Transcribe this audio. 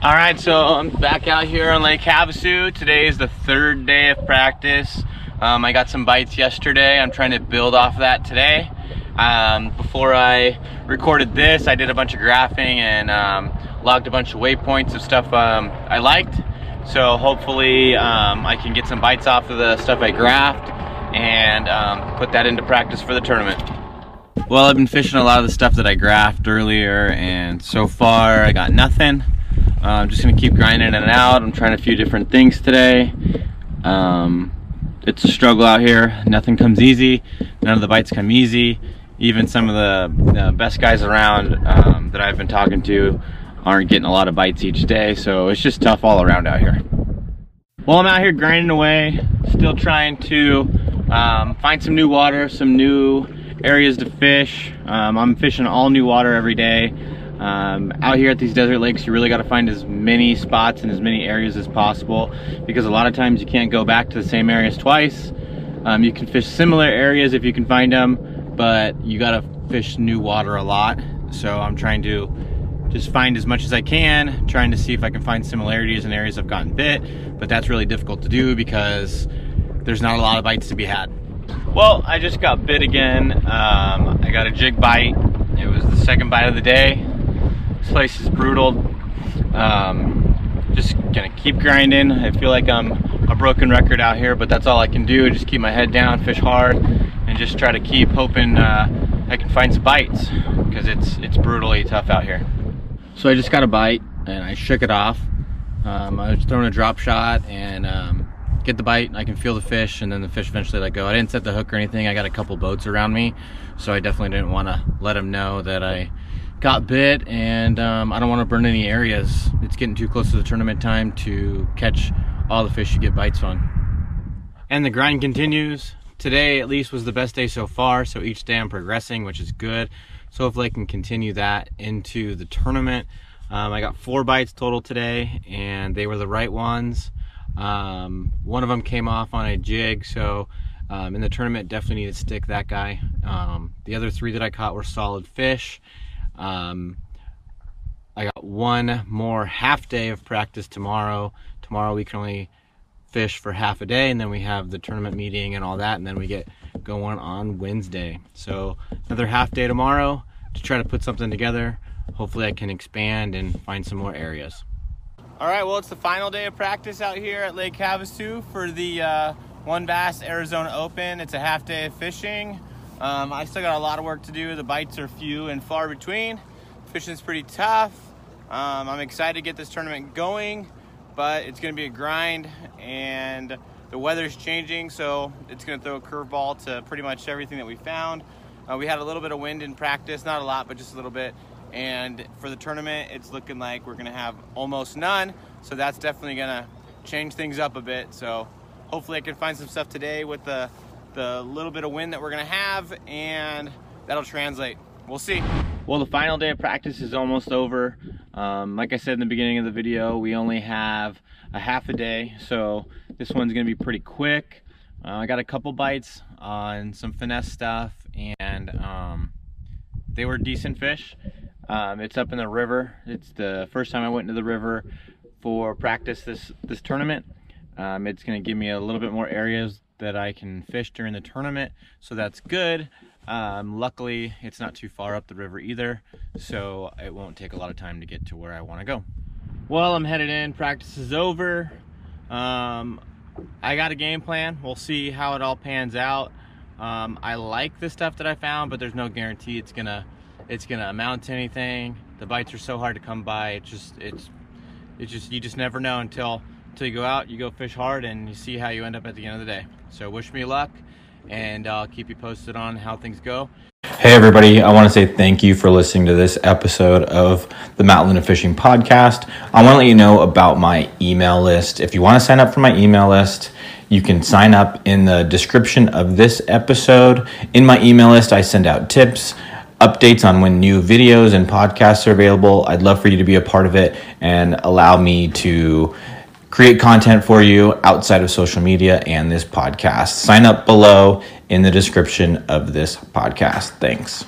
All right, so I'm back out here on Lake Havasu. Today is the third day of practice. Um, I got some bites yesterday. I'm trying to build off that today. Um, before I recorded this, I did a bunch of graphing and um, logged a bunch of waypoints of stuff um, I liked. So hopefully um, I can get some bites off of the stuff I graphed and um, put that into practice for the tournament. Well, I've been fishing a lot of the stuff that I graphed earlier and so far I got nothing. Uh, I'm just gonna keep grinding it out. I'm trying a few different things today. Um, it's a struggle out here. Nothing comes easy. None of the bites come easy. Even some of the uh, best guys around um, that I've been talking to aren't getting a lot of bites each day. So it's just tough all around out here. Well, I'm out here grinding away, still trying to um, find some new water, some new areas to fish. Um, I'm fishing all new water every day. Um, out here at these desert lakes, you really got to find as many spots and as many areas as possible because a lot of times you can't go back to the same areas twice. Um, you can fish similar areas if you can find them, but you got to fish new water a lot. So I'm trying to just find as much as I can, trying to see if I can find similarities in areas I've gotten bit, but that's really difficult to do because there's not a lot of bites to be had. Well, I just got bit again. Um, I got a jig bite. It was the second bite of the day. Place is brutal. Um, just gonna keep grinding. I feel like I'm a broken record out here, but that's all I can do. Just keep my head down, fish hard, and just try to keep hoping uh, I can find some bites because it's it's brutally tough out here. So I just got a bite and I shook it off. Um, I was throwing a drop shot and um, get the bite. I can feel the fish, and then the fish eventually let go. I didn't set the hook or anything. I got a couple boats around me, so I definitely didn't want to let them know that I got bit and um, I don't want to burn any areas. It's getting too close to the tournament time to catch all the fish you get bites on. And the grind continues. Today at least was the best day so far, so each day I'm progressing, which is good. So hopefully I can continue that into the tournament. Um, I got four bites total today and they were the right ones. Um, one of them came off on a jig, so um, in the tournament definitely need to stick that guy. Um, the other three that I caught were solid fish um, I got one more half day of practice tomorrow. Tomorrow we can only fish for half a day and then we have the tournament meeting and all that and then we get going on Wednesday. So another half day tomorrow to try to put something together. Hopefully I can expand and find some more areas. All right, well it's the final day of practice out here at Lake Havasu for the uh, WON Bass Arizona Open. It's a half day of fishing. Um, I still got a lot of work to do. The bites are few and far between. Fishing's pretty tough. Um, I'm excited to get this tournament going, but it's gonna be a grind and the weather's changing, so it's gonna throw a curveball to pretty much everything that we found. Uh, we had a little bit of wind in practice, not a lot, but just a little bit. And for the tournament, it's looking like we're gonna have almost none. So that's definitely gonna change things up a bit. So hopefully I can find some stuff today with the the little bit of wind that we're gonna have and that'll translate. We'll see. Well, the final day of practice is almost over. Um, like I said in the beginning of the video, we only have a half a day, so this one's gonna be pretty quick. Uh, I got a couple bites on some finesse stuff and um, they were decent fish. Um, it's up in the river. It's the first time I went into the river for practice this, this tournament. Um, it's gonna give me a little bit more areas that I can fish during the tournament, so that's good. Um, luckily, it's not too far up the river either, so it won't take a lot of time to get to where I want to go. Well, I'm headed in. Practice is over. Um, I got a game plan. We'll see how it all pans out. Um, I like the stuff that I found, but there's no guarantee it's gonna it's gonna amount to anything. The bites are so hard to come by. It's just it's it's just you just never know until until you go out, you go fish hard, and you see how you end up at the end of the day. So wish me luck, and I'll keep you posted on how things go. Hey, everybody. I want to say thank you for listening to this episode of the Matt Luna Fishing Podcast. I want to let you know about my email list. If you want to sign up for my email list, you can sign up in the description of this episode. In my email list, I send out tips, updates on when new videos and podcasts are available. I'd love for you to be a part of it and allow me to create content for you outside of social media and this podcast. Sign up below in the description of this podcast. Thanks.